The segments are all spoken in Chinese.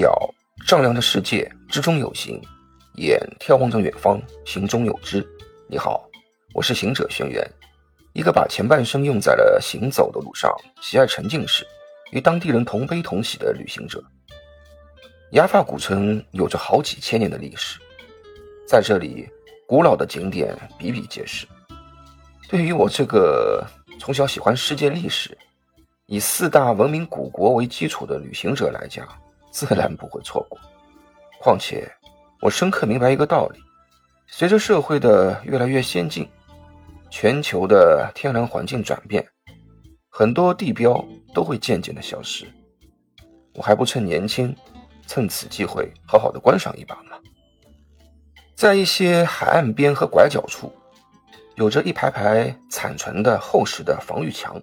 表丈量着世界，之中有形；眼眺望着远方，行中有知。你好，我是行者轩辕，一个把前半生用在了行走的路上，喜爱沉浸式，与当地人同悲同喜的旅行者。雅法古城有着好几千年的历史，在这里，古老的景点比比皆是。对于我这个从小喜欢世界历史，以四大文明古国为基础的旅行者来讲，自然不会错过。况且，我深刻明白一个道理：随着社会的越来越先进，全球的天然环境转变，很多地标都会渐渐的消失。我还不趁年轻，趁此机会好好的观赏一把吗？在一些海岸边和拐角处，有着一排排残存的厚实的防御墙。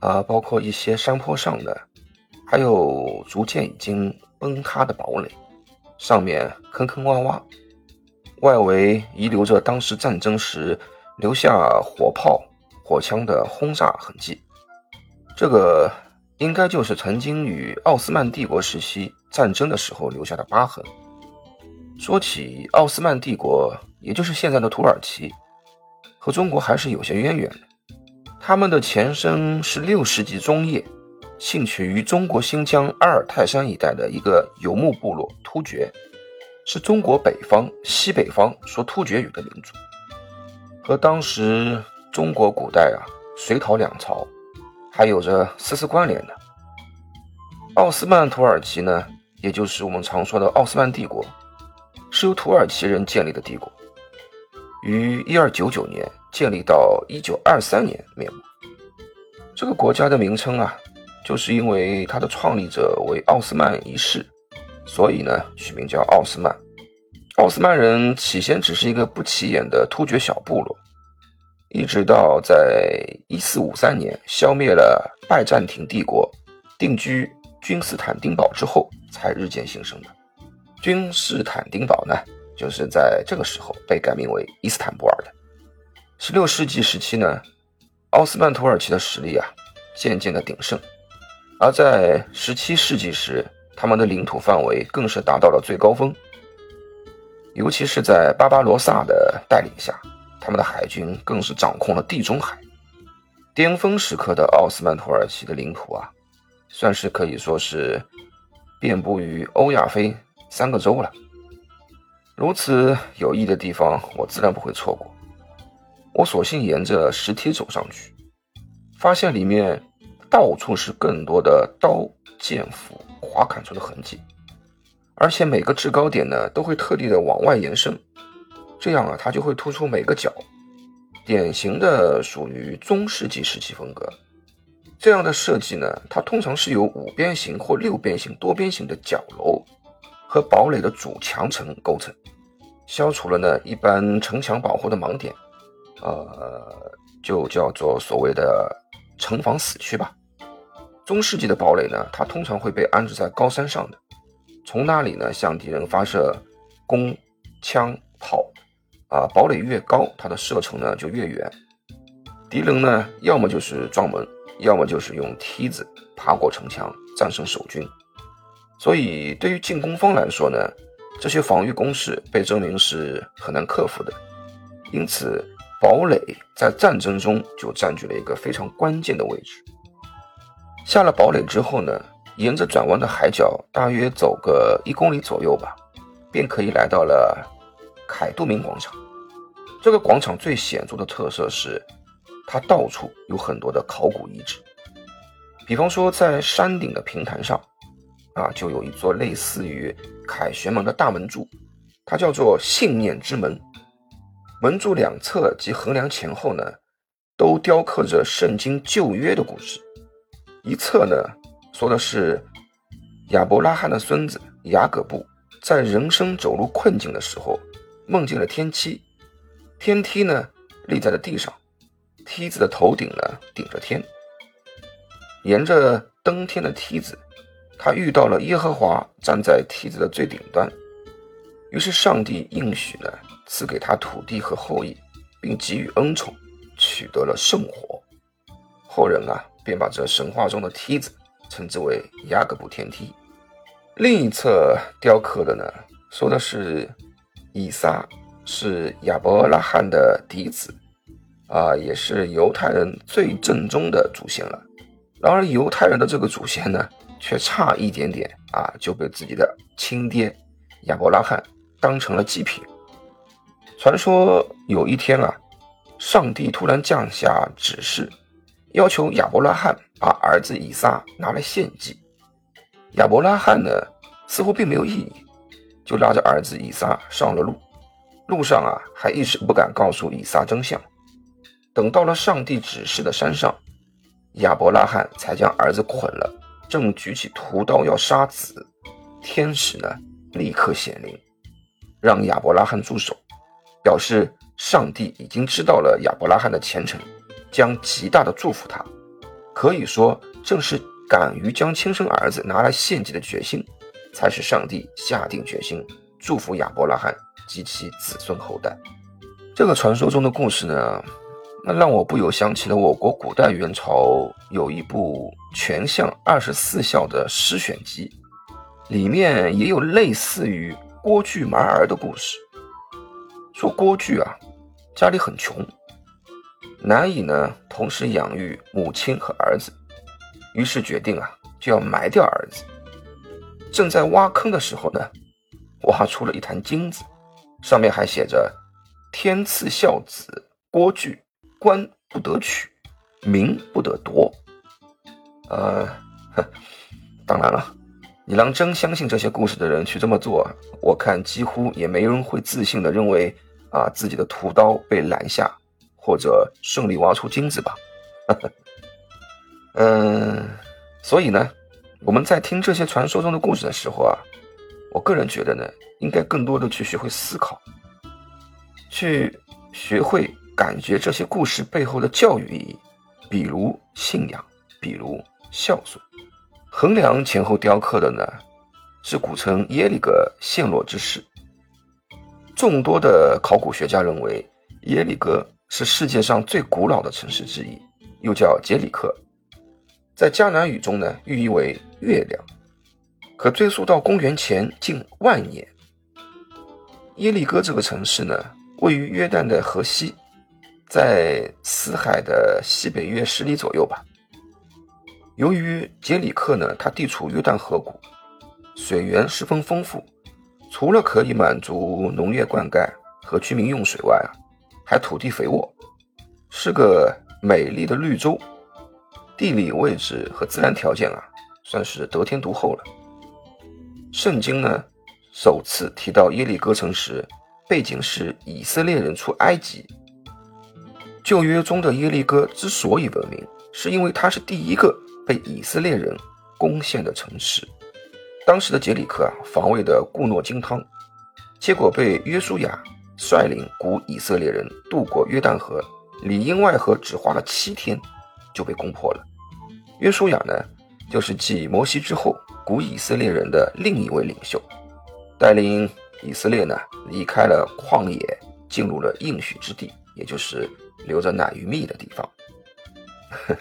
啊，包括一些山坡上的，还有逐渐已经崩塌的堡垒，上面坑坑洼洼，外围遗留着当时战争时留下火炮、火枪的轰炸痕迹。这个应该就是曾经与奥斯曼帝国时期战争的时候留下的疤痕。说起奥斯曼帝国，也就是现在的土耳其，和中国还是有些渊源的。他们的前身是六世纪中叶，兴起于中国新疆阿尔泰山一带的一个游牧部落突厥，是中国北方、西北方说突厥语的民族，和当时中国古代啊隋唐两朝还有着丝丝关联的。奥斯曼土耳其呢，也就是我们常说的奥斯曼帝国，是由土耳其人建立的帝国，于一二九九年。建立到一九二三年灭亡。这个国家的名称啊，就是因为它的创立者为奥斯曼一世，所以呢取名叫奥斯曼。奥斯曼人起先只是一个不起眼的突厥小部落，一直到在一四五三年消灭了拜占庭帝国，定居君士坦丁堡之后，才日渐兴盛的。君士坦丁堡呢，就是在这个时候被改名为伊斯坦布尔的。十六世纪时期呢，奥斯曼土耳其的实力啊渐渐的鼎盛，而在十七世纪时，他们的领土范围更是达到了最高峰。尤其是在巴巴罗萨的带领下，他们的海军更是掌控了地中海。巅峰时刻的奥斯曼土耳其的领土啊，算是可以说是遍布于欧亚非三个洲了。如此有益的地方，我自然不会错过。我索性沿着石梯走上去，发现里面到处是更多的刀剑斧划砍出的痕迹，而且每个制高点呢都会特地的往外延伸，这样啊它就会突出每个角，典型的属于中世纪时期风格。这样的设计呢，它通常是由五边形或六边形多边形的角楼和堡垒的主墙层构成，消除了呢一般城墙保护的盲点。呃，就叫做所谓的城防死区吧。中世纪的堡垒呢，它通常会被安置在高山上的，从那里呢向敌人发射弓、枪、炮。啊，堡垒越高，它的射程呢就越远。敌人呢，要么就是撞门，要么就是用梯子爬过城墙战胜守军。所以，对于进攻方来说呢，这些防御工事被证明是很难克服的。因此。堡垒在战争中就占据了一个非常关键的位置。下了堡垒之后呢，沿着转弯的海角，大约走个一公里左右吧，便可以来到了凯杜明广场。这个广场最显著的特色是，它到处有很多的考古遗址。比方说，在山顶的平台上，啊，就有一座类似于凯旋门的大门柱，它叫做信念之门。门柱两侧及横梁前后呢，都雕刻着圣经旧约的故事。一侧呢，说的是亚伯拉罕的孙子雅各布在人生走入困境的时候，梦见了天梯。天梯呢，立在了地上，梯子的头顶呢，顶着天。沿着登天的梯子，他遇到了耶和华站在梯子的最顶端。于是上帝应许呢。赐给他土地和后裔，并给予恩宠，取得了圣火。后人啊，便把这神话中的梯子称之为雅各布天梯。另一侧雕刻的呢，说的是以撒是亚伯拉罕的嫡子，啊，也是犹太人最正宗的祖先了。然而，犹太人的这个祖先呢，却差一点点啊，就被自己的亲爹亚伯拉罕当成了祭品。传说有一天啊，上帝突然降下指示，要求亚伯拉罕把儿子以撒拿来献祭。亚伯拉罕呢，似乎并没有异议，就拉着儿子以撒上了路。路上啊，还一直不敢告诉以撒真相。等到了上帝指示的山上，亚伯拉罕才将儿子捆了，正举起屠刀要杀子，天使呢立刻显灵，让亚伯拉罕住手，表示上帝已经知道了亚伯拉罕的前程，将极大的祝福他。可以说，正是。敢于将亲生儿子拿来献祭的决心，才使上帝下定决心祝福亚伯拉罕及其子孙后代。这个传说中的故事呢，那让我不由想起了我国古代元朝有一部全相二十四孝的诗选集，里面也有类似于郭巨埋儿的故事。说郭巨啊，家里很穷，难以呢同时养育母亲和儿子。于是决定啊，就要埋掉儿子。正在挖坑的时候呢，挖出了一坛金子，上面还写着“天赐孝子郭巨，官不得取，民不得夺。”呃，当然了，你让真相信这些故事的人去这么做，我看几乎也没人会自信的认为啊自己的屠刀被拦下，或者顺利挖出金子吧。嗯，所以呢，我们在听这些传说中的故事的时候啊，我个人觉得呢，应该更多的去学会思考，去学会感觉这些故事背后的教育意义，比如信仰，比如孝顺。衡量前后雕刻的呢，是古城耶利哥陷落之事。众多的考古学家认为，耶利哥是世界上最古老的城市之一，又叫杰里克。在迦南语中呢，寓意为月亮，可追溯到公元前近万年。耶利哥这个城市呢，位于约旦的河西，在死海的西北约十里左右吧。由于杰里克呢，它地处约旦河谷，水源十分丰富，除了可以满足农业灌溉和居民用水外啊，还土地肥沃，是个美丽的绿洲。地理位置和自然条件啊，算是得天独厚了。圣经呢，首次提到耶利哥城时，背景是以色列人出埃及。旧约中的耶利哥之所以闻名，是因为它是第一个被以色列人攻陷的城市。当时的杰里克啊，防卫的固诺金汤，结果被约书亚率领古以色列人渡过约旦河，里应外合，只花了七天。就被攻破了。约书亚呢，就是继摩西之后，古以色列人的另一位领袖，带领以色列呢离开了旷野，进入了应许之地，也就是留着奶与蜜的地方。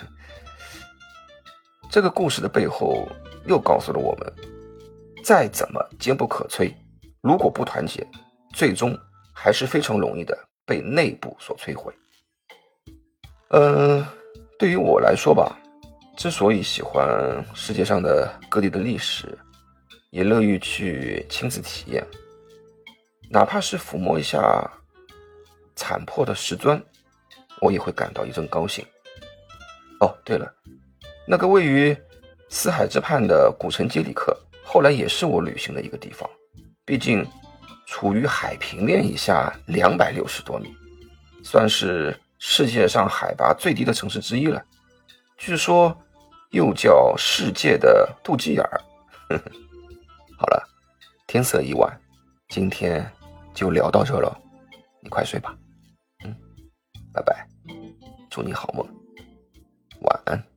这个故事的背后又告诉了我们，再怎么坚不可摧，如果不团结，最终还是非常容易的被内部所摧毁。嗯。对于我来说吧，之所以喜欢世界上的各地的历史，也乐于去亲自体验，哪怕是抚摸一下残破的石砖，我也会感到一阵高兴。哦，对了，那个位于四海之畔的古城杰里克，后来也是我旅行的一个地方，毕竟处于海平面以下两百六十多米，算是。世界上海拔最低的城市之一了，据说又叫世界的肚脐眼儿。好了，天色已晚，今天就聊到这了，你快睡吧。嗯，拜拜，祝你好梦，晚安。